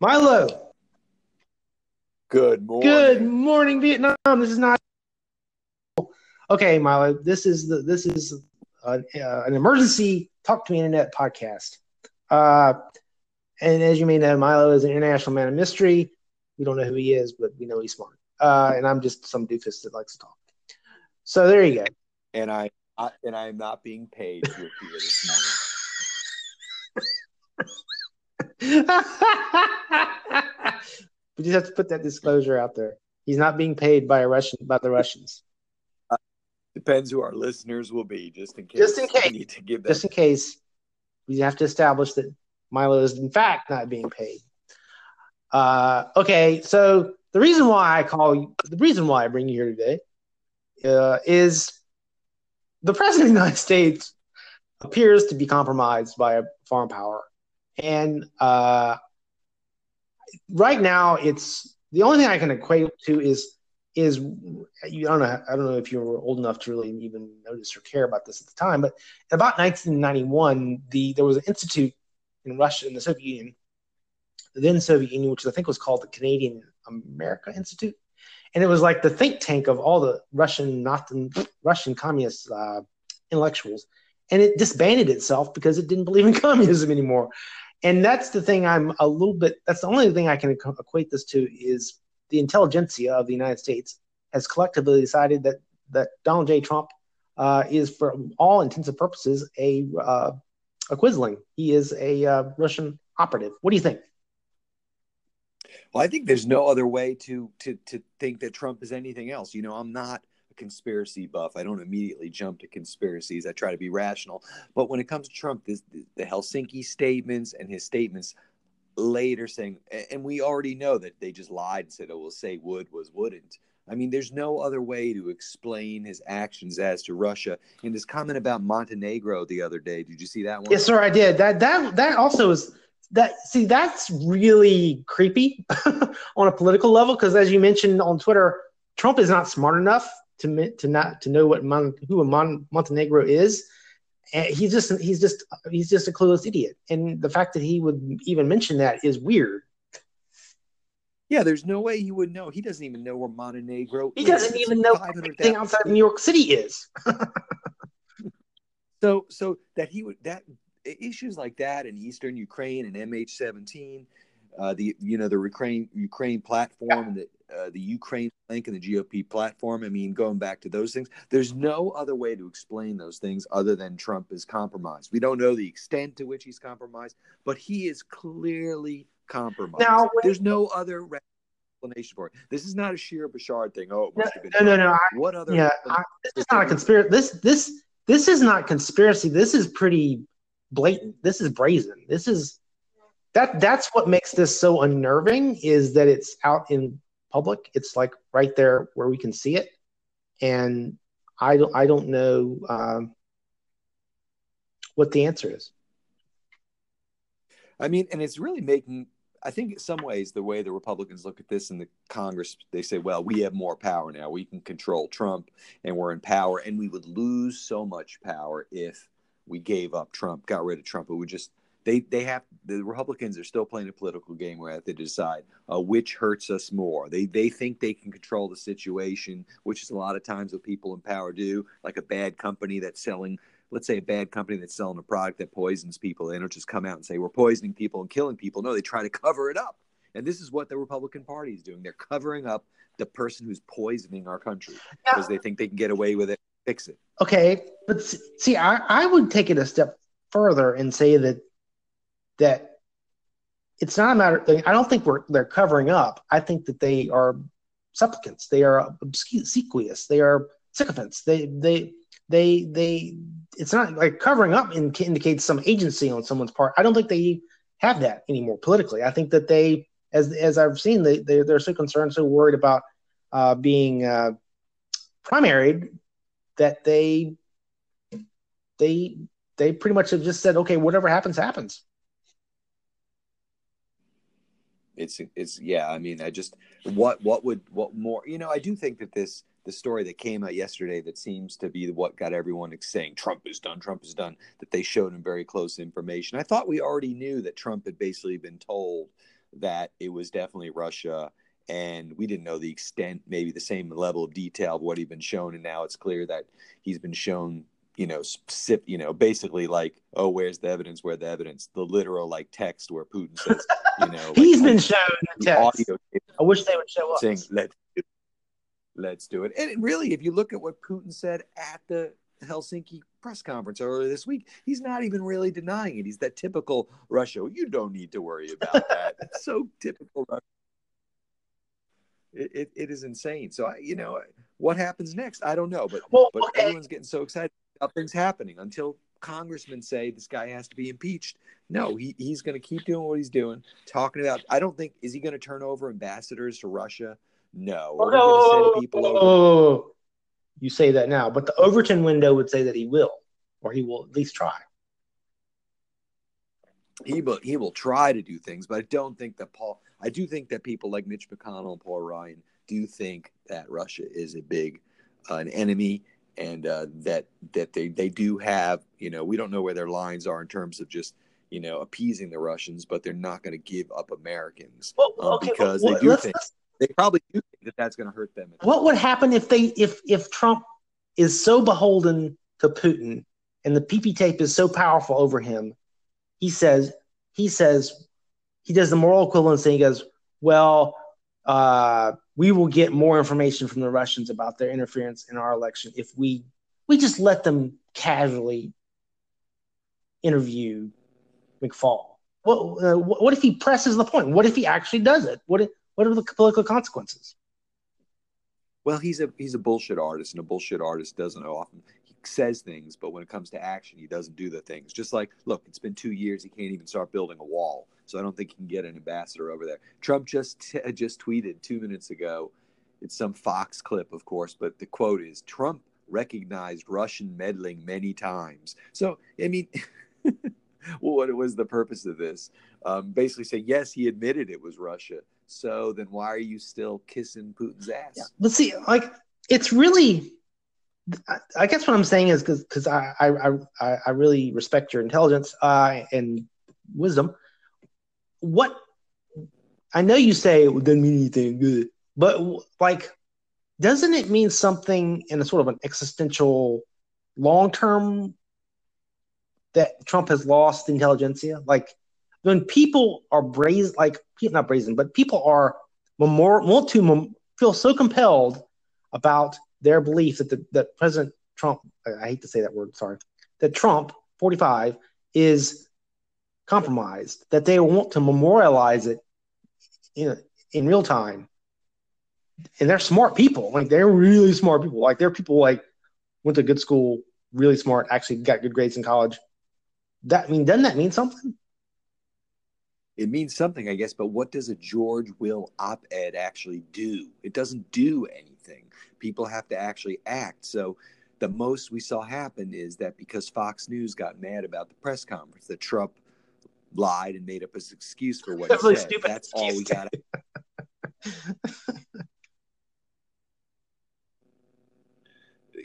Milo. Good morning. Good morning, Vietnam. This is not okay, Milo. This is the this is an, uh, an emergency talk to me internet podcast. Uh, and as you may know, Milo is an international man of mystery. We don't know who he is, but we know he's smart. Uh, and I'm just some doofus that likes to talk. So there you go. And I, I and I am not being paid to appear this we just have to put that disclosure out there. He's not being paid by a Russian by the Russians. Uh, depends who our listeners will be, just in case. Just in case. need to give that. Just in case, we have to establish that Milo is in fact not being paid. Uh, okay, so the reason why I call you, the reason why I bring you here today, uh, is the president of the United States appears to be compromised by a foreign power and uh, right now, it's the only thing I can equate to is is you don't know I don't know if you were old enough to really even notice or care about this at the time, but about 1991, the there was an institute in Russia in the Soviet Union, the then Soviet Union, which I think was called the Canadian America Institute, and it was like the think tank of all the Russian not Russian communist uh, intellectuals, and it disbanded itself because it didn't believe in communism anymore and that's the thing i'm a little bit that's the only thing i can equate this to is the intelligentsia of the united states has collectively decided that that donald j. Trump uh, is for all intents and purposes a uh, a quisling. He is a uh, russian operative. What do you think? Well i think there's no other way to to to think that trump is anything else. You know i'm not conspiracy buff. I don't immediately jump to conspiracies. I try to be rational. But when it comes to Trump, this, the Helsinki statements and his statements later saying, and we already know that they just lied and said, oh, we'll say would was wouldn't. I mean, there's no other way to explain his actions as to Russia. And his comment about Montenegro the other day, did you see that one? Yes, sir, I did. That that that also is that. See, that's really creepy on a political level because, as you mentioned on Twitter, Trump is not smart enough to to not to know what Mon, who a Mon, Montenegro is. And he's just he's just he's just a clueless idiot, and the fact that he would even mention that is weird. Yeah, there's no way he would know. He doesn't even know where Montenegro. He is. doesn't even know anything outside of New York City is. so, so that he would that issues like that in Eastern Ukraine and MH17, uh, the you know the Ukraine Ukraine platform yeah. and the uh, the Ukraine link and the GOP platform. I mean, going back to those things, there's no other way to explain those things other than Trump is compromised. We don't know the extent to which he's compromised, but he is clearly compromised. Now, there's no other explanation for it. This is not a Sheer Bashar thing. Oh, no, no, no, no, I, what other? Yeah, I, this is not a conspiracy. This this this is not conspiracy. This is pretty blatant. This is brazen. This is that that's what makes this so unnerving is that it's out in public. It's like right there where we can see it, and I don't I don't know um, what the answer is. I mean, and it's really making. I think in some ways the way the Republicans look at this in the Congress, they say, "Well, we have more power now. We can control Trump, and we're in power, and we would lose so much power if we gave up Trump, got rid of Trump. It would just they they have the Republicans are still playing a political game where they have to decide uh, which hurts us more. They they think they can control the situation, which is a lot of times what people in power do. Like a bad company that's selling, let's say a bad company that's selling a product that poisons people, they don't just come out and say we're poisoning people and killing people. No, they try to cover it up. And this is what the Republican Party is doing. They're covering up the person who's poisoning our country because they think they can get away with it, fix it. Okay, but see, I, I would take it a step further and say that that it's not a matter. I don't think we're they're covering up. I think that they are supplicants. They are obsequious. They are sycophants. They they they they. It's not like covering up indicates some agency on someone's part. I don't think they have that anymore politically. I think that they, as as I've seen, they, they they're so concerned, so worried about uh, being uh, primaried that they they they pretty much have just said, okay, whatever happens, happens. It's it's yeah i mean i just what what would what more you know i do think that this the story that came out yesterday that seems to be what got everyone saying trump is done trump is done that they showed him very close information i thought we already knew that trump had basically been told that it was definitely Russia and we didn't know the extent, maybe the same level of detail of what he'd been shown. And now it's clear that he's been shown, you know, specific, you know, basically like, oh, where's the evidence? Where the evidence? The literal like text where Putin says, you know, he's like, been shown the text. Audio I wish they would show us. Saying, let's do, let's do it. And really, if you look at what Putin said at the Helsinki press conference earlier this week, he's not even really denying it. He's that typical Russia. You don't need to worry about that. It's so typical Russia it, it, it is insane. So I, you know, what happens next? I don't know, but well, but okay. everyone's getting so excited about things happening until congressmen say this guy has to be impeached. No, he, he's going to keep doing what he's doing, talking about. I don't think is he going to turn over ambassadors to Russia? No. Oh, no. send people over? You say that now, but the Overton window would say that he will, or he will at least try. He will. He will try to do things, but I don't think that Paul. I do think that people like Mitch McConnell and Paul Ryan do think that Russia is a big uh, an enemy and uh, that that they they do have you know we don't know where their lines are in terms of just you know appeasing the Russians, but they're not going to give up Americans well, um, because well, they do think they probably do think that that's going to hurt them. What would happen if they if if Trump is so beholden to Putin and the PP tape is so powerful over him? He says he says he does the moral equivalency. He goes, well, uh, we will get more information from the Russians about their interference in our election if we we just let them casually interview McFaul. What, uh, what if he presses the point? What if he actually does it? What if, what are the political consequences? Well, he's a he's a bullshit artist, and a bullshit artist doesn't often says things, but when it comes to action, he doesn't do the things. Just like, look, it's been two years, he can't even start building a wall, so I don't think he can get an ambassador over there. Trump just t- just tweeted two minutes ago. It's some Fox clip, of course, but the quote is Trump recognized Russian meddling many times. So, I mean, what was the purpose of this? Um, basically, say yes, he admitted it was Russia. So then, why are you still kissing Putin's ass? Yeah. But see, like, it's really I guess what I'm saying is because because I, I I really respect your intelligence uh, and wisdom. What I know you say it doesn't mean anything good, but like, doesn't it mean something in a sort of an existential, long term that Trump has lost the intelligentsia? Like when people are brazen, like not brazen, but people are more want to feel so compelled about their belief that the, that President Trump, I hate to say that word, sorry, that Trump 45 is compromised, that they want to memorialize it in, in real time. And they're smart people. Like they're really smart people. Like they're people like went to good school, really smart, actually got good grades in college. That I mean, doesn't that mean something? It means something, I guess, but what does a George Will op ed actually do? It doesn't do anything people have to actually act. So the most we saw happen is that because Fox News got mad about the press conference, that Trump lied and made up his excuse for what he said. That's all we got.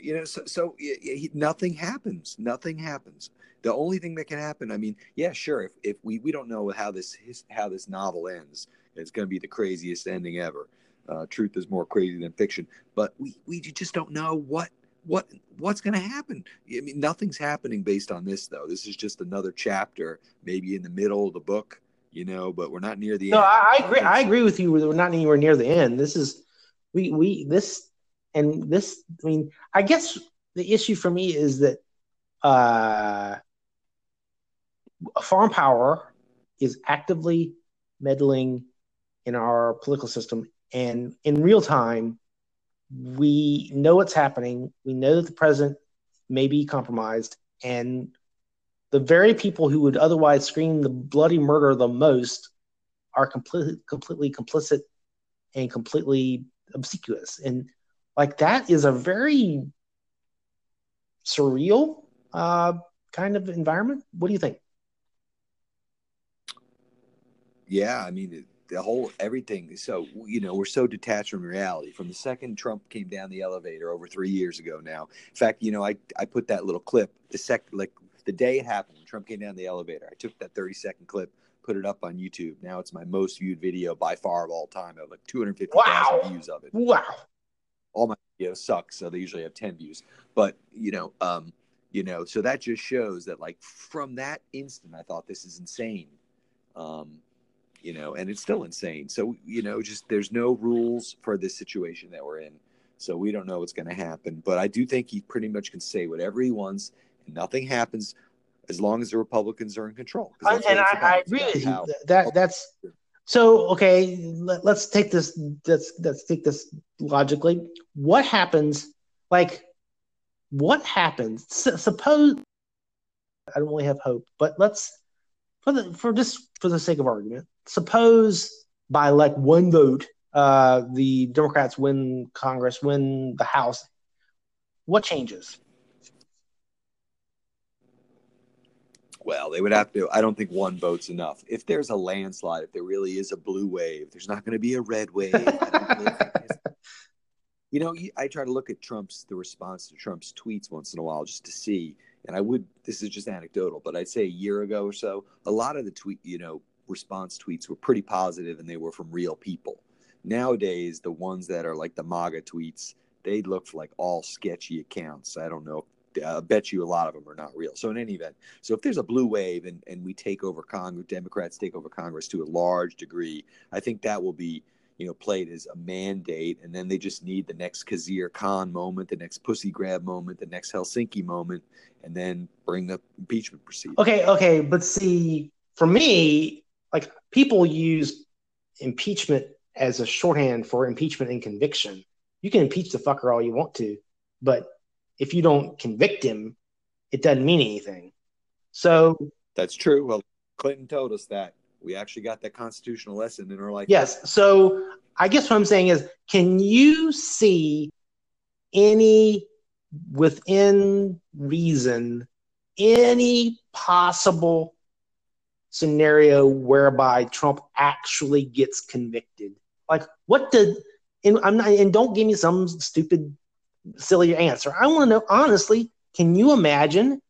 you know, so, so he, nothing happens. Nothing happens. The only thing that can happen, I mean, yeah, sure. If, if we, we don't know how this his, how this novel ends, it's going to be the craziest ending ever. Uh, truth is more crazy than fiction, but we, we just don't know what what what's going to happen. I mean, nothing's happening based on this though. This is just another chapter, maybe in the middle of the book, you know. But we're not near the no, end. I, I agree. I agree with you. We're not anywhere near the end. This is we we this and this. I mean, I guess the issue for me is that uh, foreign power is actively meddling in our political system and in real time, we know what's happening. We know that the president may be compromised, and the very people who would otherwise scream the bloody murder the most are completely completely complicit and completely obsequious. And like that is a very surreal uh, kind of environment. What do you think? Yeah, I mean, the whole everything. So you know, we're so detached from reality. From the second Trump came down the elevator over three years ago now. In fact, you know, I I put that little clip the sec like the day it happened when Trump came down the elevator. I took that thirty second clip, put it up on YouTube. Now it's my most viewed video by far of all time. I have like 250,000 Wow. views of it. Wow. All my videos suck, so they usually have 10 views. But you know, um, you know, so that just shows that like from that instant, I thought this is insane. Um, you know, and it's still insane. So you know, just there's no rules for this situation that we're in. So we don't know what's going to happen. But I do think he pretty much can say whatever he wants, and nothing happens as long as the Republicans are in control. That's and I, about. I agree with you. That that's so okay. Let, let's take this. Let's let's take this logically. What happens? Like, what happens? S- suppose I don't really have hope, but let's for the for just for the sake of argument, suppose by like one vote, uh, the Democrats win Congress, win the House. What changes? Well, they would have to. I don't think one vote's enough. If there's a landslide, if there really is a blue wave, there's not going to be a red wave. I don't really think there's- you know, I try to look at Trump's the response to Trump's tweets once in a while just to see. And I would. This is just anecdotal, but I'd say a year ago or so, a lot of the tweet, you know, response tweets were pretty positive, and they were from real people. Nowadays, the ones that are like the MAGA tweets, they look like all sketchy accounts. I don't know. I uh, bet you a lot of them are not real. So in any event, so if there's a blue wave and, and we take over Congress, Democrats take over Congress to a large degree, I think that will be, you know, played as a mandate. And then they just need the next Khizr Khan moment, the next pussy grab moment, the next Helsinki moment, and then bring the impeachment proceedings. Okay, okay, but see, for me, people use impeachment as a shorthand for impeachment and conviction. You can impeach the fucker all you want to, but if you don't convict him, it doesn't mean anything. So, That's true. Well, Clinton told us that. We actually got that constitutional lesson in our life. yes, so I guess what I'm saying is can you see any within reason any possible scenario whereby Trump actually gets convicted. Like, what did? And I'm not. And don't give me some stupid, silly answer. I want to know honestly. Can you imagine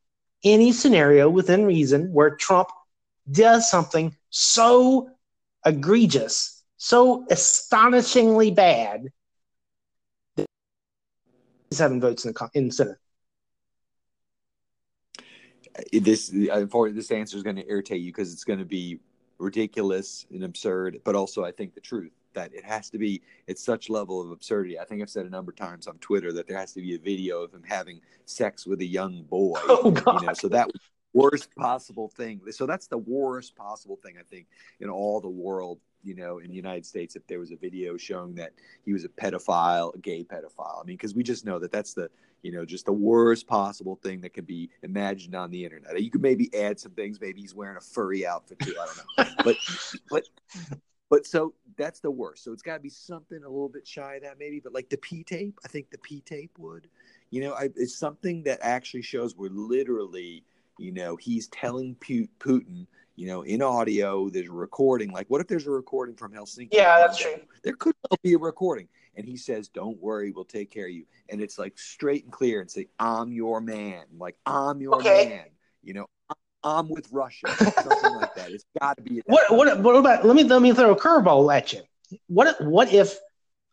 any scenario within reason where Trump does something so egregious, so astonishingly bad that having votes in the, in the Senate? This uh, unfortunately this answer is going to irritate you because it's going to be ridiculous and absurd but also i think the truth that it has to be at such level of absurdity i think i've said a number of times on twitter that there has to be a video of him having sex with a young boy Oh God! you know so that was worst possible thing so that's the worst possible thing i think in all the world you know in the united states if there was a video showing that he was a pedophile a gay pedophile i mean because we just know that that's the you know just the worst possible thing that can be imagined on the internet. You could maybe add some things. Maybe he's wearing a furry outfit too. I don't know. But but but so that's the worst. So it's got to be something a little bit shy of that maybe but like the p tape i think the p tape would you know I, it's something that actually shows we're literally you know he's telling Pu- putin you know in audio there's a recording like what if there's a recording from helsinki Yeah, that's true. there could well be a recording and he says don't worry we'll take care of you and it's like straight and clear and say i'm your man like i'm your Okay. man you know I'm- i'm with russia something like that it's got to be What what what about? Let me let me throw a curveball at you. What what if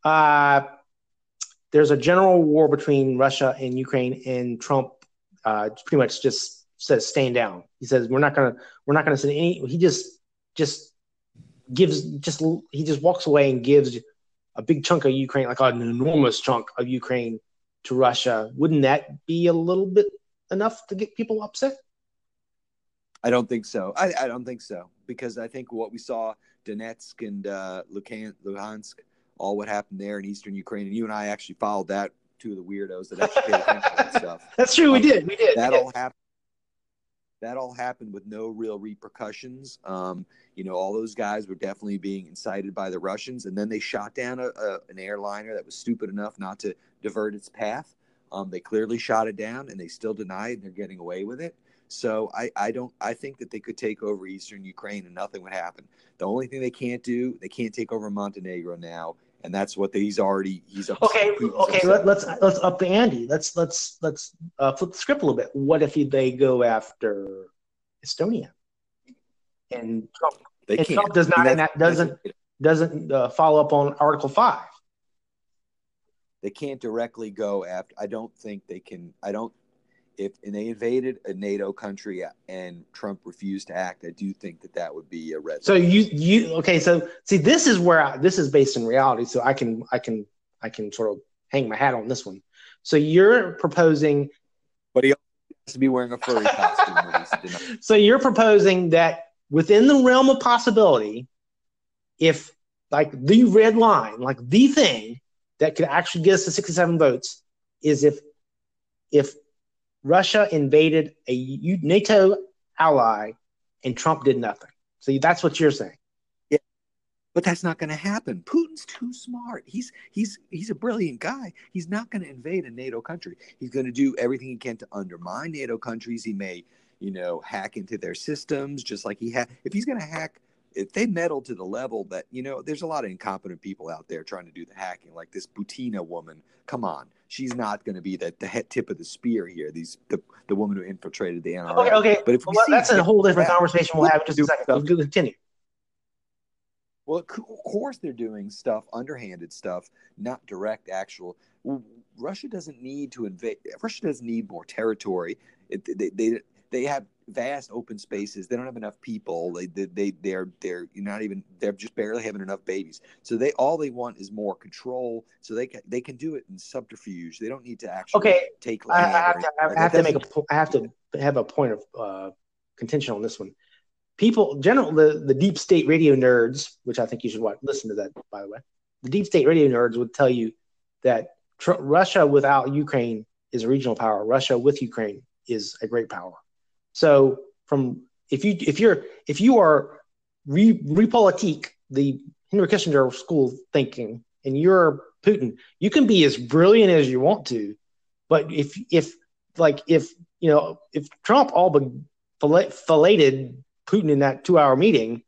uh, there's a general war between Russia and Ukraine, and Trump uh, pretty much just says stand down. He says we're not gonna we're not gonna send any. He just just gives just he just walks away and gives a big chunk of Ukraine, like an enormous chunk of Ukraine, to Russia. Wouldn't that be a little bit enough to get people upset? I don't think so. I, I don't think so because I think what we saw Donetsk and uh, Luhansk, all what happened there in eastern Ukraine, and you and I actually followed that. Two of the weirdos that actually paid attention to that stuff. That's true. We did. We did. That we did. all happened. That all happened with no real repercussions. Um, you know, all those guys were definitely being incited by the Russians, and then they shot down a, a, an airliner that was stupid enough not to divert its path. Um, they clearly shot it down, and they still deny it, and they're getting away with it. So I, I don't I think that they could take over eastern Ukraine and nothing would happen. The only thing they can't do, they can't take over Montenegro now, and that's what he's already he's up. Okay, Putin's okay. upset. Let, let's let's up the ante. Let's let's let's uh, flip the script a little bit. What if they go after Estonia and Trump, They and can't. Trump does not and that doesn't doesn't uh, follow up on Article Five. they can't directly go after. I don't think they can. I don't. If and they invaded a NATO country and Trump refused to act, I do think that that would be a red. So you you okay? So see, this is where I, this is based in reality. So I can I can I can sort of hang my hat on this one. So you're proposing. but he has to be wearing a furry costume. when he's denied. So you're proposing that within the realm of possibility, if like the red line, like the thing that could actually get us to 67 votes, is if if Russia invaded a NATO ally and Trump did nothing. So that's what you're saying. Yeah, but that's not going to happen. Putin's too smart. He's he's he's a brilliant guy. He's not going to invade a NATO country. He's going to do everything he can to undermine NATO countries. He may, you know, hack into their systems just like he had. If he's going to hack, if they meddle to the level that you know, there's a lot of incompetent people out there trying to do the hacking, like this Butina woman. Come on, she's not going to be the the head tip of the spear here. These the the woman who infiltrated the NRA. Okay, okay. But if we Well, see that's a whole different conversation we'll have in just a second. Let's continue. Well, of course they're doing stuff, underhanded stuff, not direct actual. well, Russia doesn't need to invade. Russia doesn't need more territory. It, they, they they have vast open spaces. They don't have enough people. They they, they they're they're not even they're just barely having enough babies. So they all they want is more control. So they can they can do it in subterfuge. They don't need to actually Okay, take I, I have to, I that have to make a I have to have a point of uh, contention on this one. People, general the, the deep state radio nerds, which I think you should watch, listen to that by the way. The deep state radio nerds would tell you that tr- Russia without Ukraine is a regional power. Russia with Ukraine is a great power. So from if you if you're if you are re, repolitique the Henry Kissinger school thinking and you're Putin, you can be as brilliant as you want to, but if if like if you know if Trump all but fillet- filleted Putin in that two hour meeting,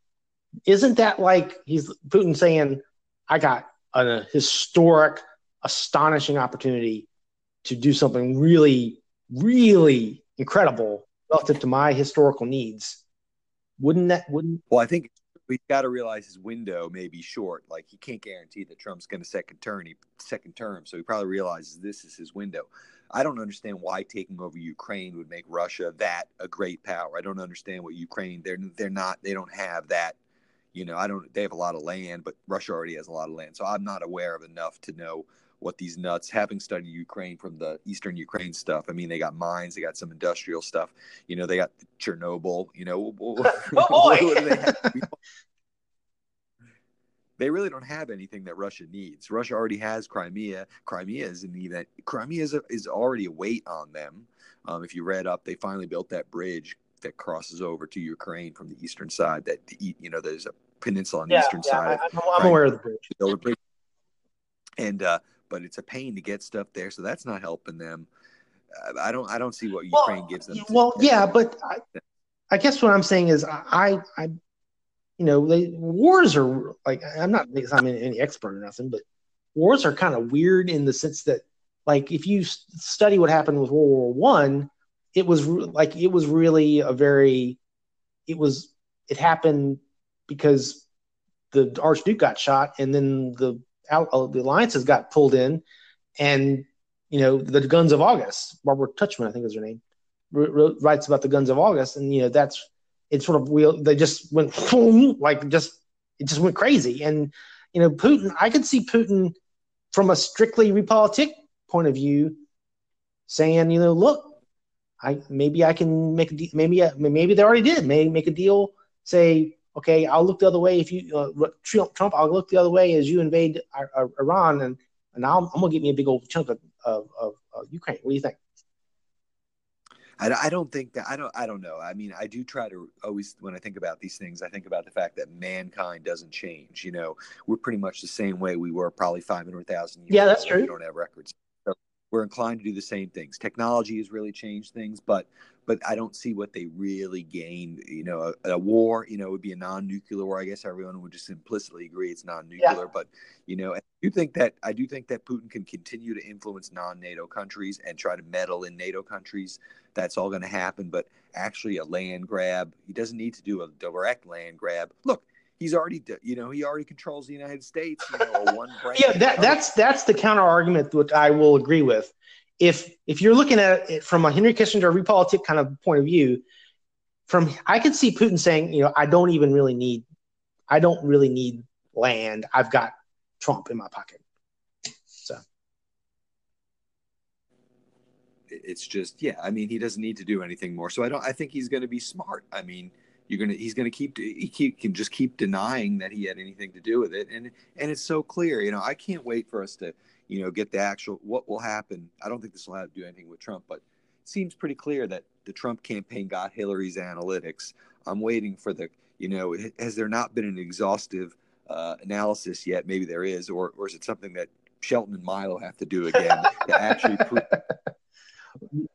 isn't that like he's Putin saying, "I got a historic, astonishing opportunity to do something really, really incredible relative to my historical needs"? Wouldn't that wouldn't Well, I think we've got to realize his window may be short. Like he can't guarantee that Trump's going to second term, he, second term. So he probably realizes this is his window. I don't understand why taking over Ukraine would make Russia that a great power. I don't understand what Ukraine they're they're not they don't have that. You know, I don't. They have a lot of land, but Russia already has a lot of land. So I'm not aware of enough to know what these nuts, having studied Ukraine from the Eastern Ukraine stuff. I mean, they got mines, they got some industrial stuff. You know, they got Chernobyl. You know, Oh, they have? We don't- they really don't have anything that Russia needs. Russia already has Crimea. Crimea is in the event. Crimea is, a, is already a weight on them. Um, if you read up, they finally built that bridge that crosses over to Ukraine from the eastern side. That you know, there's a peninsula on the yeah, eastern yeah, side. I, I'm, I'm aware of the bridge. to build a bridge. And uh, but it's a pain to get stuff there, so that's not helping them. I don't. I don't see what Ukraine well, gives them. to- Well, yeah, but I, I guess what I'm saying is I, I, you know, they, wars are like I'm not I'm any expert or nothing, but wars are kind of weird in the sense that, like, if you study what happened with World War One, it was re- like it was really a very, it was it happened because the Archduke got shot, and then the out uh, the alliances got pulled in, and you know the Guns of August. Barbara Tuchman, I think is her name, wr- wrote, writes about the Guns of August, and you know that's it. Sort of wheel they just went boom, like just it just went crazy, and you know Putin. I could see Putin from a strictly repolitik point of view, saying, you know, look, I maybe I can make a de- maybe maybe they already did. Maybe make a deal. Say, okay, I'll look the other way if you uh, Trump. I'll look the other way as you invade I- I- Iran, and and I'll, I'm gonna get me a big old chunk of, of, of, of Ukraine. What do you think? I, I don't think that I don't I don't know. I mean, I do try to always when I think about these things, I think about the fact that mankind doesn't change. You know, we're pretty much the same way we were probably five hundred thousand years. Yeah, that's ago. true. We don't have records. We're inclined to do the same things. Technology has really changed things, but but I don't see what they really gained. You know, a, a war, you know, would be a non-nuclear war. I guess everyone would just implicitly agree it's non-nuclear. Yeah. But you know, I do think that I do think that Putin can continue to influence non-NATO countries and try to meddle in NATO countries. That's all going to happen. But actually, a land grab, he doesn't need to do a direct land grab. Look, he's already you know he already controls the United States. You know, one yeah, that, that's that's the counter argument which I will agree with. If if you're looking at it from a Henry Kissinger repolitik kind of point of view, from I could see Putin saying, you know, I don't even really need, I don't really need land. I've got Trump in my pocket. So it's just yeah. I mean, he doesn't need to do anything more. So I don't. I think he's going to be smart. I mean you're gonna he's gonna keep he keep, can just keep denying that he had anything to do with it. And and it's so clear you know i can't wait for us to you know get the actual what will happen. I don't think this will have to do anything with trump but it seems pretty clear that the trump campaign got hillary's analytics. I'm waiting for the you know has there not been an exhaustive uh, analysis yet? Maybe there is or or is it something that shelton and milo have to do again to actually prove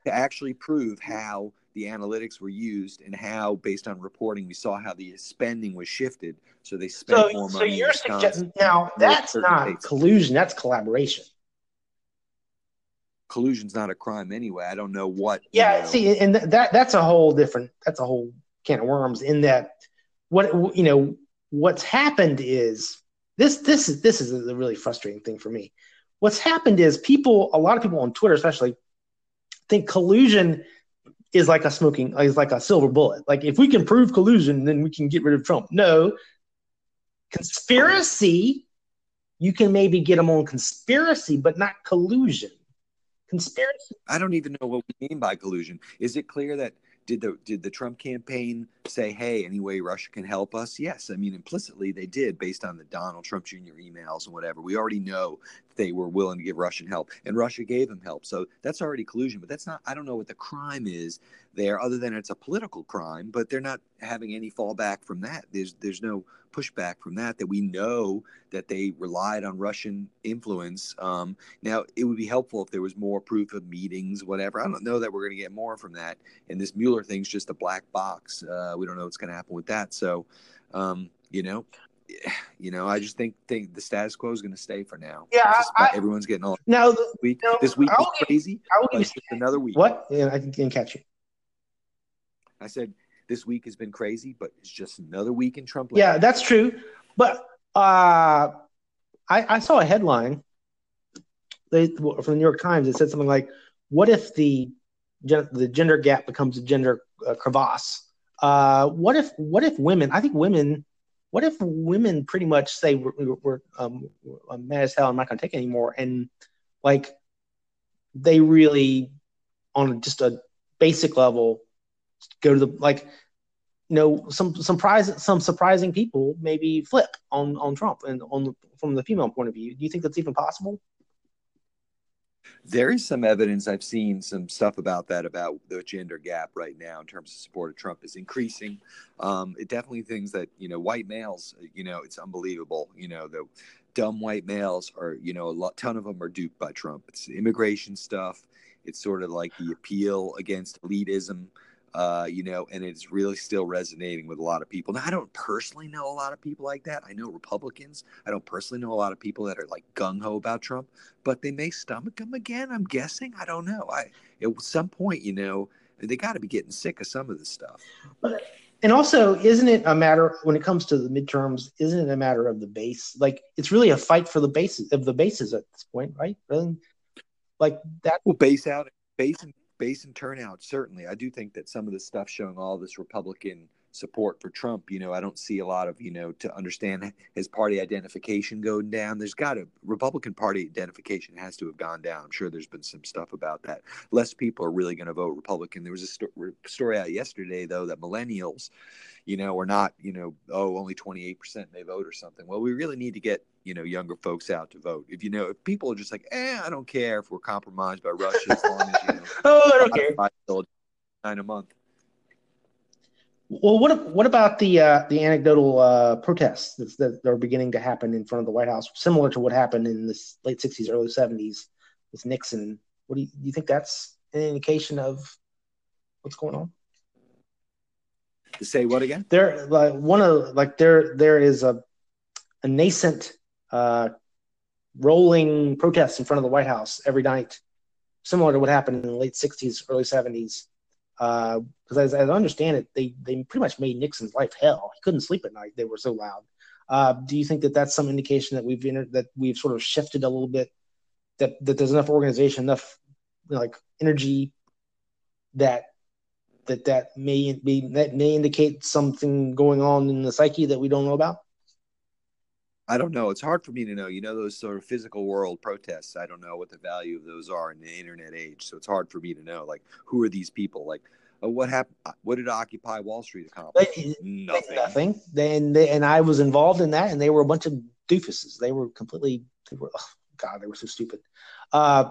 to actually prove how the analytics were used and how, based on reporting, we saw how the spending was shifted. So they spent so, more money. So you're suggesting now that's not states. collusion; that's collaboration. Collusion's not a crime anyway. I don't know what. Yeah, you know, see, and that that's a whole different. That's a whole can of worms. In that, what you know, what's happened is this. This is this is a really frustrating thing for me. What's happened is people, a lot of people on Twitter, especially, think collusion is like a smoking is like a silver bullet. Like if we can prove collusion, then we can get rid of Trump. No, conspiracy. You can maybe get them on conspiracy, but not collusion. Conspiracy. I don't even know what we mean by collusion. Is it clear that did the did the Trump campaign say, "Hey, any way Russia can help us?" Yes, I mean implicitly they did, based on the Donald Trump Jr. emails and whatever. We already know they were willing to give Russian help, and Russia gave them help. So that's already collusion. But that's not. I don't know what the crime is there, other than it's a political crime. But they're not having any fallback from that. There's there's no pushback from that. That we know that they relied on Russian influence. Um, now it would be helpful if there was more proof of meetings, whatever. I don't know that we're going to get more from that. And this Mueller thing's just a black box. Uh, we don't know what's going to happen with that. So, um, you know, you know, I just think think the status quo is going to stay for now. Yeah, I, everyone's getting all now. This week, no, this week is crazy. I will give another week. What? Yeah, I didn't catch you. I said this week has been crazy, but it's just another week in Trump. Land. Yeah, that's true. But uh, I, I saw a headline they, from the New York Times. It said something like, "What if the the gender gap becomes a gender uh, crevasse?" Uh, what if what if women? I think women what if women pretty much say we're, we're um, I'm mad as hell, I'm not going to take it anymore, and like they really, on just a basic level, go to the like, you know, some some some surprising people maybe flip on on Trump and on from the female point of view. Do you think that's even possible? There is some evidence I've seen some stuff about that about the gender gap right now in terms of support of Trump is increasing. Um, it definitely things that you know white males, you know, it's unbelievable. You know, the dumb white males are, you know, a lot, ton of them are duped by Trump. It's immigration stuff. It's sort of like the appeal against elitism uh, you know, and it's really still resonating with a lot of people. Now, I don't personally know a lot of people like that. I know Republicans. I don't personally know a lot of people that are like gung ho about Trump, but they may stomach him again. I'm guessing. I don't know. I at some point, you know, they got to be getting sick of some of this stuff. But and also, isn't it a matter when it comes to the midterms? Isn't it a matter of the base? Like it's really a fight for the bases of the bases at this point, right? Like that. Well, base out, base base and turnout, certainly. I do think that some of the stuff showing all this Republican support for Trump, you know, I don't see a lot of, you know, to understand his party identification going down. There's got to, Republican Party identification has to have gone down. I'm sure there's been some stuff about that. Less people are really going to vote Republican. There was a sto- story out yesterday, though, that millennials, you know, are not, you know, oh, only 28% may vote or something. Well, we really need to get you know younger folks out to vote. If you know, if people are just like, eh, I don't care if we're compromised by Russia as long as you know, oh, I don't care. Nine a month. Well, what what about the uh, the anecdotal uh, protests that, that are beginning to happen in front of the White House, similar to what happened in the late '60s, early '70s with Nixon What do you, do you think that's an indication of what's going on? To say what again? There, like one of like there there is a a nascent uh, rolling protest in front of the White House every night, similar to what happened in the late '60s, early '70s. Because uh, as, I understand it, they they pretty much made Nixon's life hell. He couldn't sleep at night; they were so loud. Uh, do you think that that's some indication that we've entered, that we've sort of shifted a little bit, that that there's enough organization, enough you know, like energy that that that may be that may indicate something going on in the psyche that we don't know about? I don't know. It's hard for me to know. You know, those sort of physical world protests. I don't know what the value of those are in the internet age. So it's hard for me to know. Like, who are these people? Like, uh, what happened? Uh, what did Occupy Wall Street accomplish? They, nothing. Nothing. Then they, and I was involved in that, and they were a bunch of doofuses. They were completely. They were. Oh God, they were so stupid. Uh,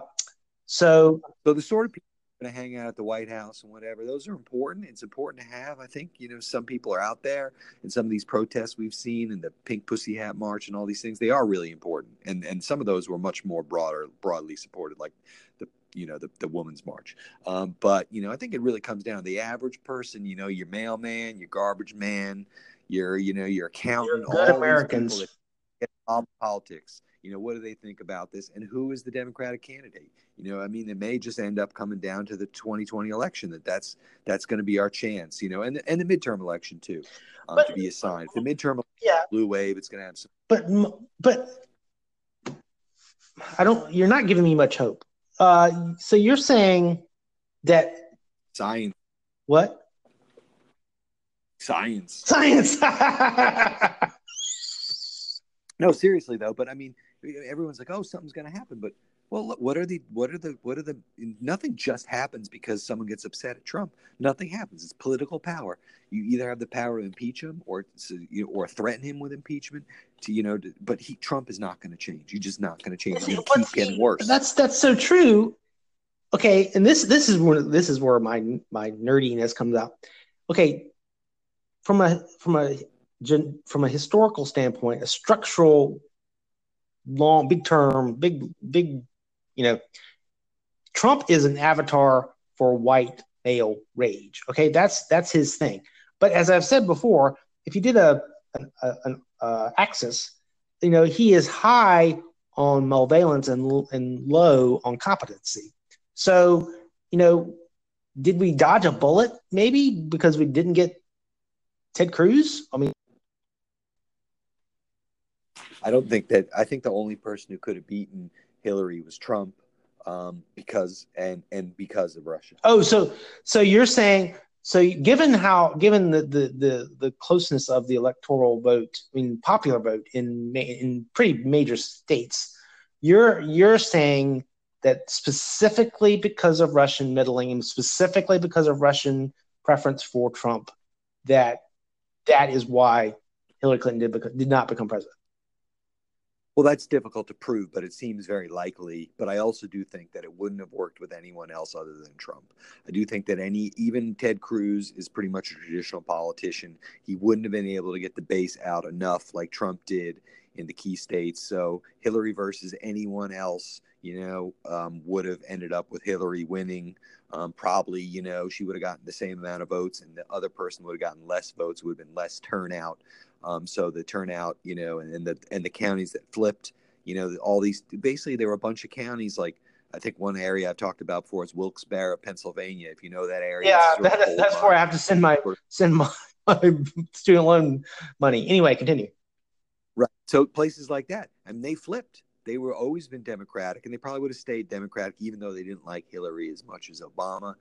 so, so the sort of people to hang out at the White House and whatever. Those are important. It's important to have. I think you know some people are out there, and some of these protests we've seen, and the Pink Pussy Hat March, and all these things. They are really important, and and some of those were much more broader, broadly supported, like the you know the, the women's march um, but you know i think it really comes down to the average person you know your mailman your garbage man your you know your accountant all americans get politics you know what do they think about this? And who is the democratic candidate? You know i mean it may just end up coming down to the 2020 election that that's that's going to be our chance you know and and the midterm election too um, but, to be assigned. The midterm yeah. blue wave it's going to have some but but i don't you're not giving me much hope. Uh so you're saying that science. What? Science. Science. No seriously though but i mean everyone's like, oh, something's going to happen. But well, what are the what are the what are the nothing just happens because someone gets upset at Trump. Nothing happens. It's political power. You either have the power to impeach him or or threaten him with impeachment. To you know, to, but he Trump is not going to change. You're just not going to change. To keep getting worse. That's that's so true. Okay, and this this is where this is where my my nerdiness comes out. Okay, from a from a from a historical standpoint, a structural long, big term, big, big, you know, Trump is an avatar for white male rage. Okay, that's that's his thing. But as I've said before, if you did a an, an uh, axis, you know, he is high on malveillance and and low on competency. So, you know, did we dodge a bullet? Maybe because we didn't get Ted Cruz. I mean, I don't think that. I think the only person who could have beaten Hillary was Trump, um, because and and because of Russia. Oh, so so you're saying so given how given the the the, the closeness of the electoral vote, I mean popular vote in in pretty major states, you're you're saying that specifically because of Russian meddling and specifically because of Russian preference for Trump, that that is why Hillary Clinton did, did not become president. Well, that's difficult to prove, but it seems very likely. But I also do think that it wouldn't have worked with anyone else other than Trump. I do think that any, even Ted Cruz is pretty much a traditional politician. He wouldn't have been able to get the base out enough like Trump did in the key states. So Hillary versus anyone else, you know, um, would have ended up with Hillary winning. Um, probably, you know, she would have gotten the same amount of votes, and the other person would have gotten less votes. Would have been less turnout. Um, so the turnout, you know, and, and the and the counties that flipped, you know, all these basically there were a bunch of counties like I think one area I've talked about before is Wilkes-Barre, Pennsylvania. If you know that area, yeah, that, that's where I have to send my send my, my student loan money. Anyway, continue. Right. So places like that, I mean, they flipped. They were always been Democratic, and they probably would have stayed Democratic even though they didn't like Hillary as much as Obama.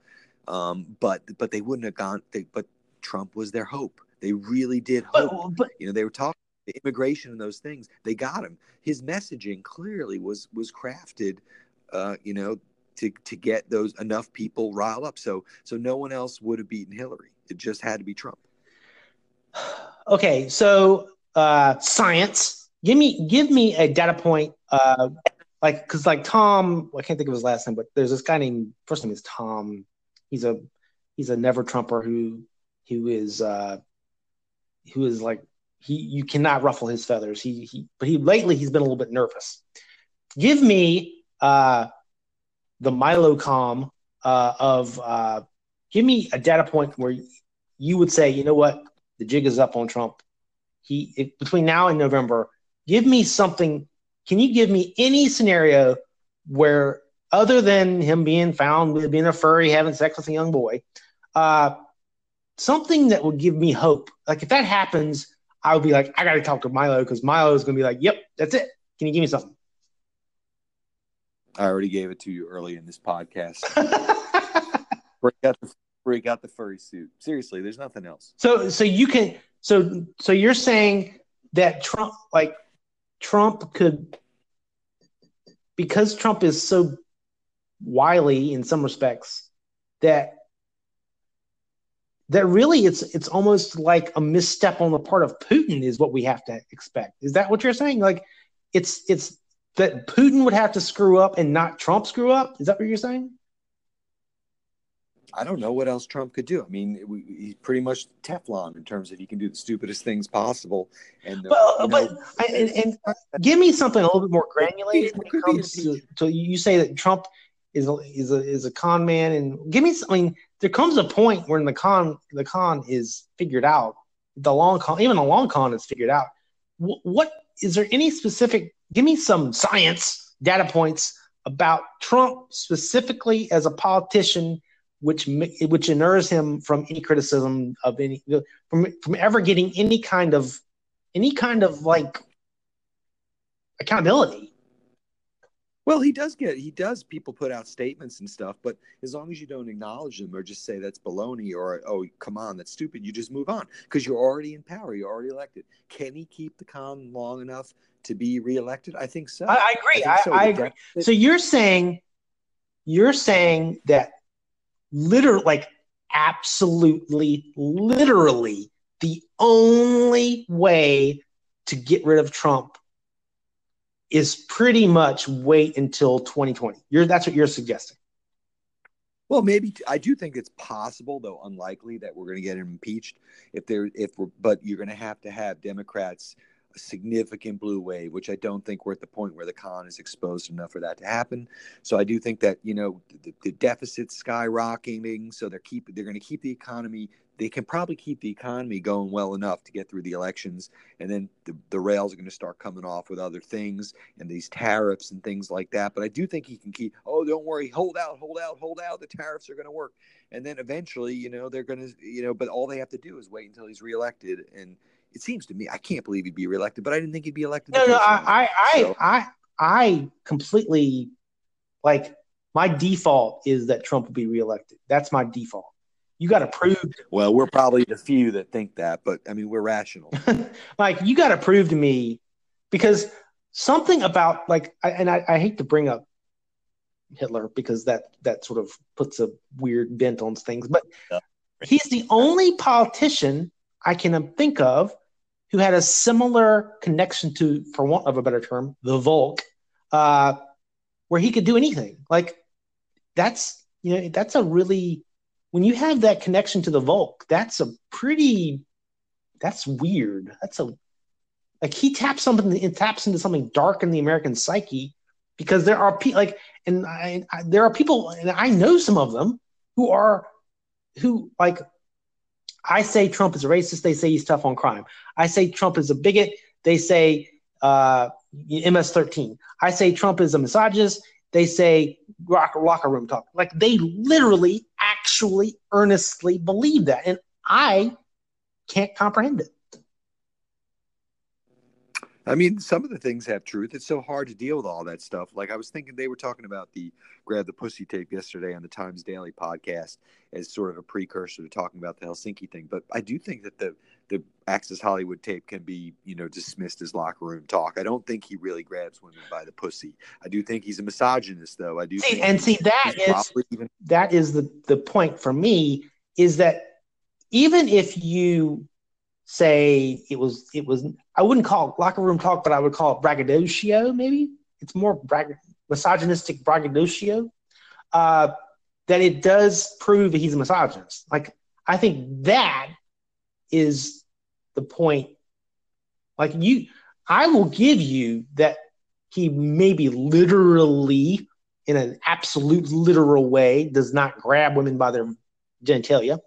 Um, but but they wouldn't have gone. They, but Trump was their hope. They really did hope. But, but, you know, they were talking immigration and those things. They got him. His messaging clearly was was crafted, uh, you know, to to get those enough people riled up. So so no one else would have beaten Hillary. It just had to be Trump. Okay, so uh, science. Give me give me a data point. Uh, like because like Tom, I can't think of his last name, but there's this guy named first name is Tom. He's a he's a never Trumper who who is uh, who is like he you cannot ruffle his feathers. He he but he lately he's been a little bit nervous. Give me uh the Milocom uh, of uh, give me a data point where you would say, you know what, the jig is up on Trump. He it, between now and November, give me something. Can you give me any scenario where, other than him being found with being a furry, having sex with a young boy, uh, something that would give me hope? Like if that happens, I would be like, I got to talk to Milo because Milo is going to be like, yep, that's it. Can you give me something? I already gave it to you early in this podcast. break out the break out the furry suit. Seriously, there's nothing else. So so you can so so you're saying that Trump like Trump could because Trump is so wily in some respects that that really it's it's almost like a misstep on the part of Putin is what we have to expect. Is that what you're saying? Like it's it's that Putin would have to screw up and not Trump screw up? Is that what you're saying? I don't know what else Trump could do. I mean, we, he's pretty much Teflon in terms of he can do the stupidest things possible. And uh, well, but know, I, and, and, give me something a little bit more granulated when it comes to, to, you say that Trump is a, is a is a con man, and give me. I mean, there comes a point when the con the con is figured out. The long con, even the long con, is figured out. what, what is there any specific? Give me some science data points about Trump specifically as a politician which which inures him from any criticism of any from from ever getting any kind of any kind of like accountability. Well, he does get he does. People put out statements and stuff, but as long as you don't acknowledge them or just say that's baloney or oh come on that's stupid, you just move on because you're already in power. You're already elected. Can he keep the con long enough to be reelected? I think so. I, I agree. I, so. I, I agree. So you're saying you're saying that literally, like absolutely, literally, the only way to get rid of Trump is pretty much wait until 2020. You're that's what you're suggesting. Well, maybe I do think it's possible, though unlikely, that we're going to get impeached. If there, if we're, but you're going to have to have Democrats significant blue wave, which I don't think we're at the point where the con is exposed enough for that to happen. So I do think that you know the, the deficit's skyrocketing, so they're keep they're going to keep the economy. They can probably keep the economy going well enough to get through the elections, and then the, the rails are going to start coming off with other things and these tariffs and things like that. But I do think he can keep. Oh, don't worry, hold out, hold out, hold out. The tariffs are going to work, and then eventually, you know, they're going to, you know, but all they have to do is wait until he's reelected and it seems to me I can't believe he'd be reelected, but I didn't think he'd be elected. No, no, I, I, so. I, I completely like my default is that Trump will be reelected. That's my default. You got to prove. Well, we're probably the few that think that, but I mean, we're rational. like you got to prove to me because something about like, I, and I, I hate to bring up Hitler because that that sort of puts a weird bent on things, but he's the only politician I can think of who had a similar connection to, for want of a better term, the Volk, uh, where he could do anything. Like that's you know that's a really when you have that connection to the Volk, that's a pretty that's weird. That's a like he taps something it taps into something dark in the American psyche because there are people like and I, I, there are people and I know some of them who are who like I say Trump is a racist. They say he's tough on crime. I say Trump is a bigot. They say uh, MS-13. I say Trump is a misogynist. They say rock, locker room talk. Like they literally, actually, earnestly believe that, and I can't comprehend it. I mean, some of the things have truth. It's so hard to deal with all that stuff. Like I was thinking, they were talking about the grab the pussy tape yesterday on the Times Daily podcast as sort of a precursor to talking about the Helsinki thing. But I do think that the the Access Hollywood tape can be, you know, dismissed as locker room talk. I don't think he really grabs women by the pussy. I do think he's a misogynist, though. I do. See, and see that is even- that is the the point for me is that even if you say it was it was I wouldn't call it locker room talk, but I would call it braggadocio. Maybe it's more brag- misogynistic braggadocio. Uh, that it does prove that he's a misogynist. Like I think that is the point. Like you, I will give you that he maybe literally in an absolute literal way, does not grab women by their genitalia,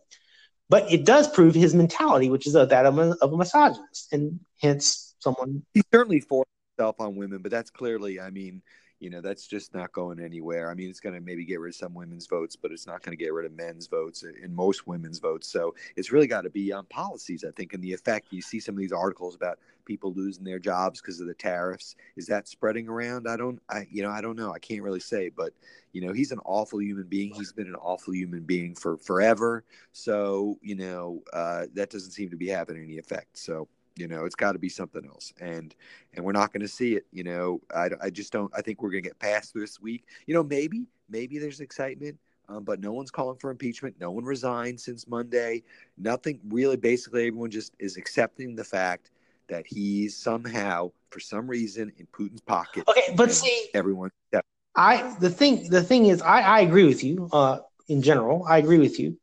but it does prove his mentality, which is that of a, of a misogynist, and hence someone. He certainly forced himself on women, but that's clearly, I mean, you know that's just not going anywhere. I mean, it's going to maybe get rid of some women's votes, but it's not going to get rid of men's votes and most women's votes. So it's really got to be on policies, I think, and the effect. You see some of these articles about people losing their jobs because of the tariffs. Is that spreading around? I don't, I you know, I don't know. I can't really say, but you know, he's an awful human being. He's been an awful human being for forever. So you know, uh, that doesn't seem to be having any effect. So you know, it's got to be something else, and and we're not going to see it. You know, I, I just don't. I think we're going to get past this week. You know, maybe maybe there's excitement, um, but no one's calling for impeachment. No one resigned since Monday. Nothing really. Basically, everyone just is accepting the fact that he's somehow, for some reason, in Putin's pocket. Okay, but see, everyone. Yeah. I the thing the thing is, I I agree with you. Uh, in general, I agree with you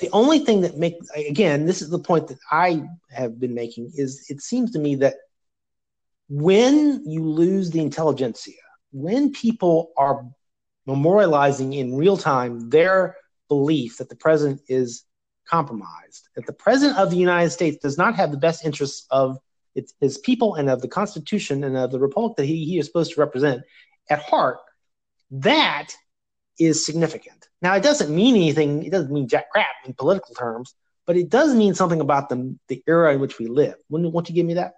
the only thing that make again this is the point that i have been making is it seems to me that when you lose the intelligentsia when people are memorializing in real time their belief that the president is compromised that the president of the united states does not have the best interests of its, his people and of the constitution and of the republic that he, he is supposed to represent at heart that is significant now, it doesn't mean anything. It doesn't mean jack crap in political terms, but it does mean something about the the era in which we live. Wouldn't, won't you give me that?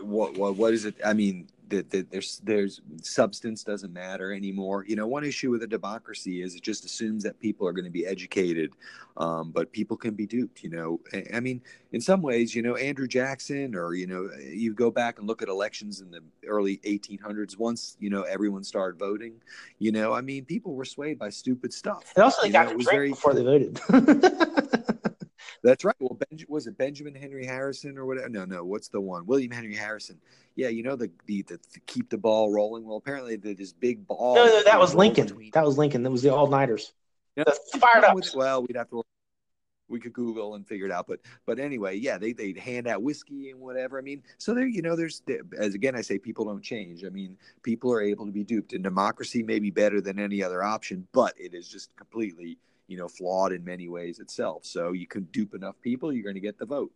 What, what what is it? I mean, that, that there's there's substance doesn't matter anymore. You know, one issue with a democracy is it just assumes that people are going to be educated, um, but people can be duped. You know, I, mean, in some ways, you know, Andrew Jackson, or you know, you go back and look at elections in the early 1800s. Once you know everyone started voting, you know, I mean, people were swayed by stupid stuff. And also, they you got know, to drink very, before they voted. That's right. Well, ben, was it Benjamin Henry Harrison or whatever? No, no. What's the one? William Henry Harrison. Yeah, you know the the, the, the keep the ball rolling. Well, apparently the, this big ball. No, no, that was Lincoln. Between... That was Lincoln. That was the all nighters. Fired up. Well, we'd have to. We could Google and figure it out, but but anyway, yeah, they they hand out whiskey and whatever. I mean, so there, you know, there's as again I say, people don't change. I mean, people are able to be duped, and democracy may be better than any other option, but it is just completely you know, flawed in many ways itself. So you can dupe enough people, you're going to get the vote.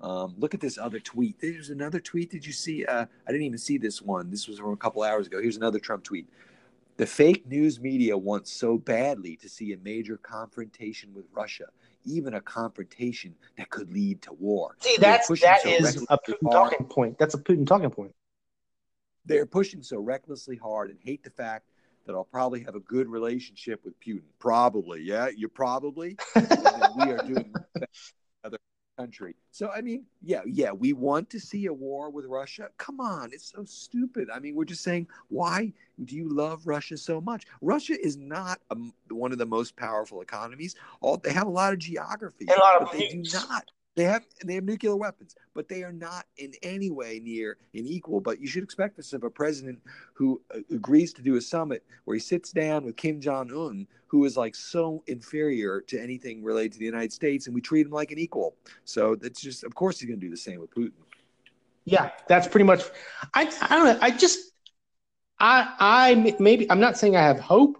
Um, look at this other tweet. There's another tweet. Did you see? Uh, I didn't even see this one. This was from a couple hours ago. Here's another Trump tweet. The fake news media wants so badly to see a major confrontation with Russia, even a confrontation that could lead to war. See, that's that so is a Putin hard. talking point. That's a Putin talking point. They're pushing so recklessly hard and hate the fact that I'll probably have a good relationship with Putin. Probably, yeah, you probably. we are doing other country. So I mean, yeah, yeah, we want to see a war with Russia. Come on, it's so stupid. I mean, we're just saying, why do you love Russia so much? Russia is not a, one of the most powerful economies. All they have a lot of geography, a lot of but they do not they have they have nuclear weapons, but they are not in any way near an equal. But you should expect this of a president who uh, agrees to do a summit where he sits down with Kim Jong Un, who is like so inferior to anything related to the United States, and we treat him like an equal. So that's just, of course, he's going to do the same with Putin. Yeah, that's pretty much. I I don't know. I just I I maybe I'm not saying I have hope,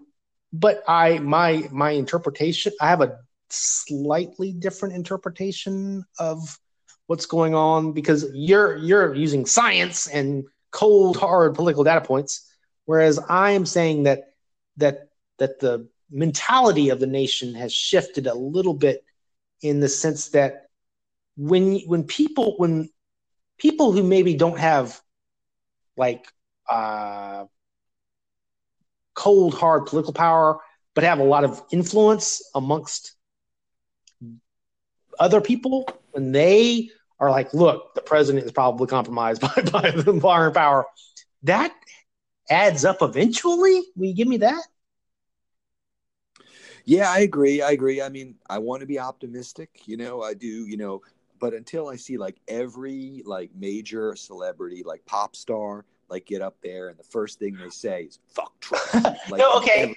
but I my my interpretation. I have a slightly different interpretation of what's going on because you're you're using science and cold hard political data points whereas i am saying that that that the mentality of the nation has shifted a little bit in the sense that when when people when people who maybe don't have like uh, cold hard political power but have a lot of influence amongst other people when they are like, look, the president is probably compromised by, by the foreign power, that adds up eventually. Will you give me that? Yeah, I agree. I agree. I mean, I want to be optimistic, you know, I do, you know, but until I see like every like major celebrity, like pop star, like get up there and the first thing they say is fuck Trump. Like, no, okay.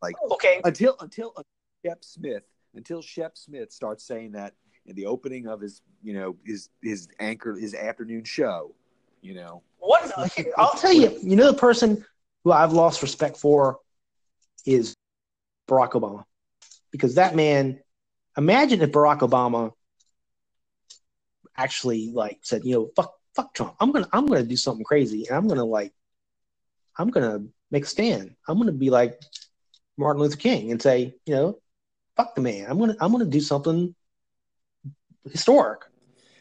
Like okay. Until until uh, Shep Smith until Shep Smith starts saying that in the opening of his, you know, his his anchor his afternoon show, You know what? I'll tell you. You know the person who I've lost respect for is Barack Obama, because that man. Imagine if Barack Obama actually like said, you know, fuck, fuck Trump. I'm gonna, I'm gonna do something crazy, and I'm gonna like, I'm gonna make a stand. I'm gonna be like Martin Luther King and say, you know, fuck the man. I'm gonna, I'm gonna do something historic.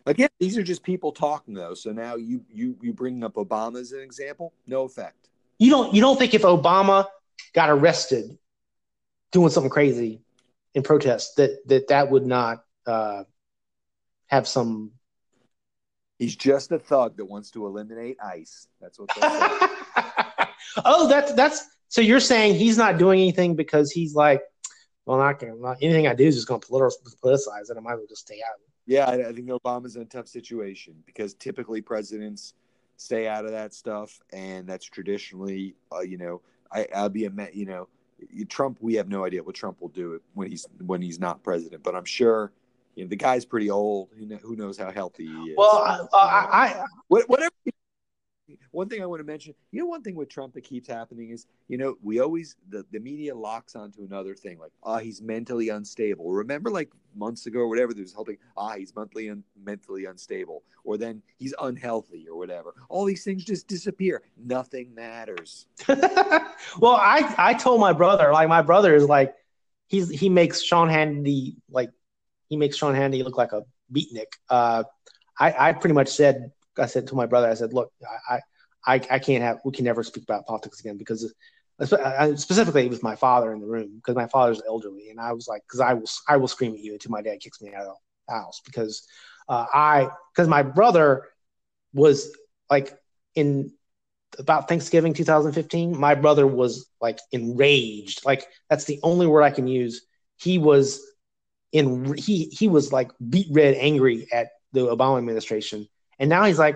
Again, these are just people talking though. So now you you you bring up Obama as an example, no effect. You don't you don't think if Obama got arrested doing something crazy in protest that that that would not uh, have some. He's just a thug that wants to eliminate ICE. That's what. oh, that's that's. So you're saying he's not doing anything because he's like, well, not gonna not, anything I do is just going to politicize it. I might as well just stay out. Yeah, I, I think Obama's in a tough situation because typically presidents stay out of that stuff, and that's traditionally, uh, you know, I, I'll be a, you know, Trump. We have no idea what Trump will do when he's when he's not president, but I'm sure you know, the guy's pretty old. Who, who knows how healthy he is? Well, I, I, I whatever one thing I want to mention, you know, one thing with Trump that keeps happening is, you know, we always the, the media locks onto another thing, like, ah, oh, he's mentally unstable. Remember, like months ago or whatever, there was whole thing, ah, he's mentally un- mentally unstable, or then he's unhealthy or whatever. All these things just disappear. Nothing matters. well, I I told my brother, like my brother is like, he's he makes Sean Hannity like he makes Sean Hannity look like a beatnik. Uh, I I pretty much said I said to my brother, I said, look, I, I, I can't have, we can never speak about politics again because specifically with my father in the room because my father's elderly and I was like, because I will, I will scream at you until my dad kicks me out of the house because uh, I, because my brother was like in about Thanksgiving 2015, my brother was like enraged. Like that's the only word I can use. He was in, he, he was like beet red angry at the Obama administration. And now he's like,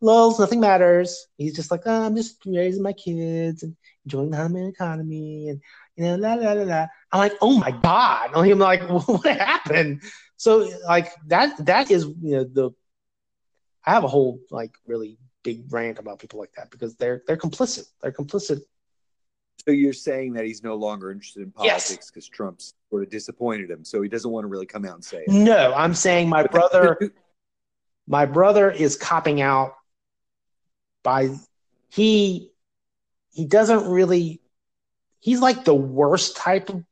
lols, nothing matters. He's just like, oh, I'm just raising my kids and enjoying the American economy and you know, la la la la. I'm like, oh my god. I'm like, what happened? So like that that is you know the I have a whole like really big rant about people like that because they're they're complicit. They're complicit. So you're saying that he's no longer interested in politics because yes. Trump's sort of disappointed him, so he doesn't want to really come out and say it. No, I'm saying my brother my brother is copping out by he he doesn't really he's like the worst type of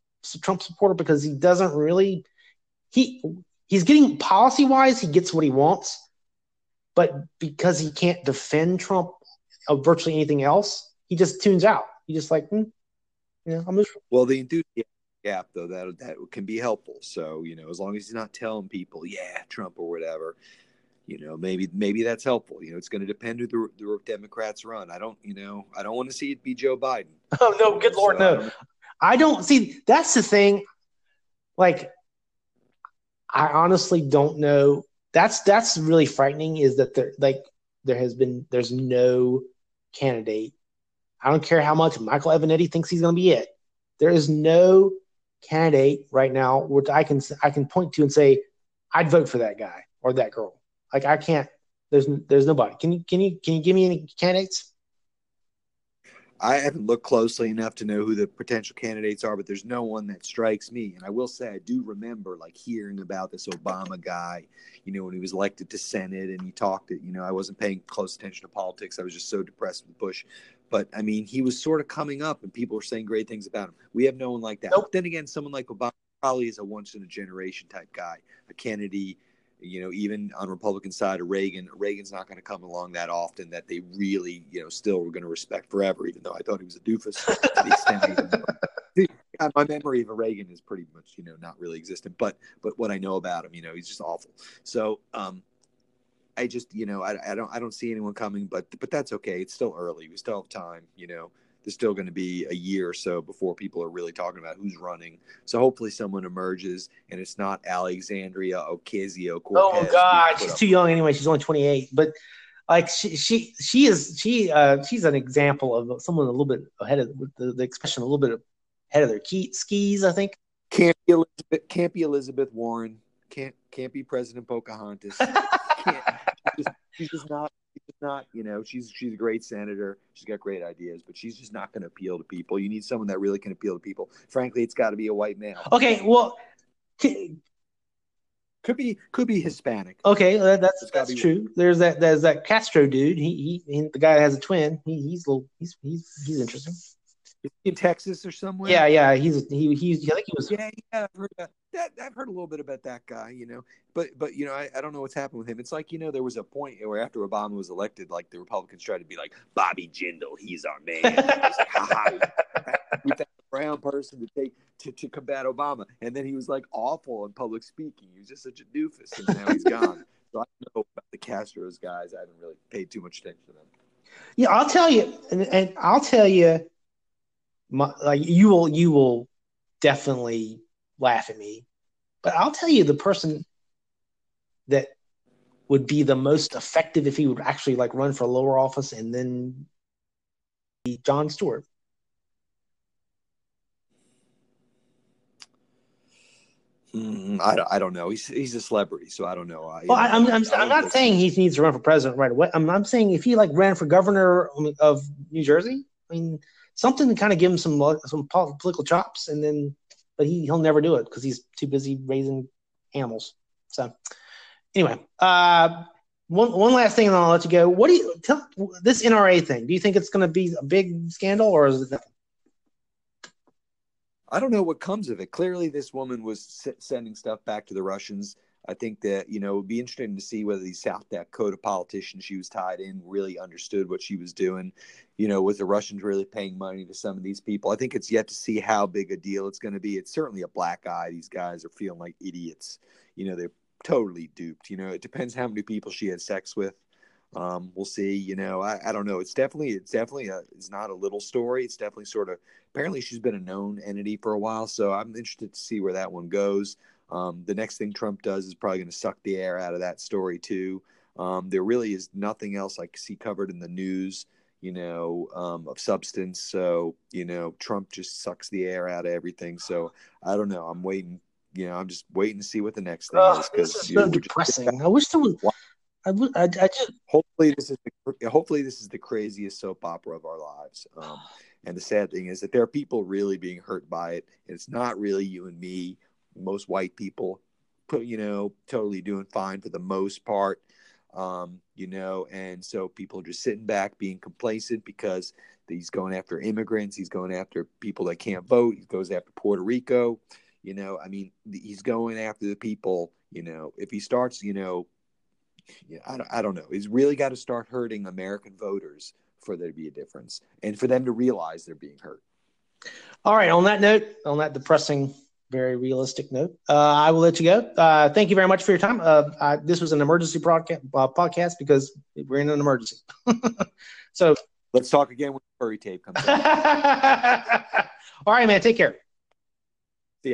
Trump supporter because he doesn't really he he's getting policy wise he gets what he wants but because he can't defend Trump of virtually anything else he just tunes out. He just like hmm, you know I'm just well the enthusiasm gap though that that can be helpful. So you know as long as he's not telling people yeah Trump or whatever you know maybe maybe that's helpful you know it's going to depend who the, the democrats run. I don't you know i don't want to see it be joe biden. Oh no good lord so, no. I don't, I don't see that's the thing like i honestly don't know. That's that's really frightening is that there like there has been there's no candidate. I don't care how much michael avenatti thinks he's going to be it. There is no candidate right now which i can i can point to and say i'd vote for that guy or that girl like I can't. There's there's nobody. Can you can you can you give me any candidates? I haven't looked closely enough to know who the potential candidates are, but there's no one that strikes me. And I will say, I do remember like hearing about this Obama guy, you know, when he was elected to Senate and he talked it. You know, I wasn't paying close attention to politics. I was just so depressed with Bush. But I mean, he was sort of coming up and people were saying great things about him. We have no one like that. Nope. Then again, someone like Obama probably is a once in a generation type guy, a Kennedy, you know, even on Republican side of Reagan, Reagan's not going to come along that often that they really, you know, still were going to respect forever, even though I thought he was a doofus my memory of Reagan is pretty much, you know, not really existent, but, but what I know about him, you know, he's just awful. So, um, I just, you know, I, I don't, I don't see anyone coming, but, but that's okay. It's still early. We still have time, you know, there's still going to be a year or so before people are really talking about who's running. So hopefully someone emerges and it's not Alexandria Ocasio Cortez. Oh God, she's too young anyway. She's only 28, but like she she she is she uh she's an example of someone a little bit ahead of the, the expression a little bit ahead of their key, skis. I think can't be Elizabeth can't be Elizabeth Warren can't can't be President Pocahontas. can't, she's, just, she's just not not, you know, she's she's a great senator. She's got great ideas, but she's just not going to appeal to people. You need someone that really can appeal to people. Frankly, it's got to be a white male. Okay, well, could be could be Hispanic. Okay, that's that's true. There's that there's that Castro dude. He, he the guy that has a twin. He, he's little he's he's he's interesting. In Texas or somewhere. Yeah, yeah. He's he he's I think he was. Yeah, yeah. I've heard that. that. I've heard a little bit about that guy. You know, but but you know, I, I don't know what's happened with him. It's like you know, there was a point where after Obama was elected, like the Republicans tried to be like Bobby Jindal, he's our man. like, ha, ha. we found a brown person to take to, to combat Obama, and then he was like awful in public speaking. He was just such a doofus, and now he's gone. So I don't know about the Castro's guys. I haven't really paid too much attention to them. Yeah, I'll tell you, and, and I'll tell you my, like you will you will definitely laugh at me, but I'll tell you the person that would be the most effective if he would actually like run for a lower office and then be Jon Stewart. Mm, I, don't, I don't know. He's he's a celebrity, so I don't know. I, well, know, I'm I'm, I'm not saying he needs to run for president right away. I'm I'm saying if he like ran for governor of New Jersey, I mean, something to kind of give him some some political chops, and then but he he'll never do it because he's too busy raising animals. So anyway, uh, one one last thing, and I'll let you go. What do you tell this NRA thing? Do you think it's going to be a big scandal, or is it? I don't know what comes of it. Clearly, this woman was sending stuff back to the Russians I think that you know it would be interesting to see whether these South Dakota politicians she was tied in really understood what she was doing. You know, was the Russians really paying money to some of these people? I think it's yet to see how big a deal it's going to be. It's certainly a black eye. These guys are feeling like idiots. You know, they're totally duped. You know, it depends how many people she had sex with. Um, we'll see. You know, I, I don't know. It's definitely it's definitely a it's not a little story. It's definitely sort of apparently she's been a known entity for a while. So I'm interested to see where that one goes. Um, the next thing Trump does is probably going to suck the air out of that story too. Um, there really is nothing else I see covered in the news, you know, um, of substance. So you know, Trump just sucks the air out of everything. So I don't know. I'm waiting. You know, I'm just waiting to see what the next thing is because so depressing. Just, I wish there was. I, I, I just hopefully this is the, hopefully this is the craziest soap opera of our lives. Um, and the sad thing is that there are people really being hurt by it. And it's not really you and me most white people, you know, totally doing fine for the most part. Um, you know, and so people are just sitting back, being complacent because he's going after immigrants, he's going after people that can't vote, he goes after Puerto Rico. You know, I mean, he's going after the people. You know, if he starts, you know, yeah, I don't, I don't know. He's really got to start hurting American voters for there to be a difference and for them to realize they're being hurt. All right. On that note, on that depressing very realistic note. Uh, I will let you go. Uh, thank you very much for your time. Uh, I, this was an emergency uh, podcast because we're in an emergency. so let's talk again when the furry tape comes out. All right, man. Take care.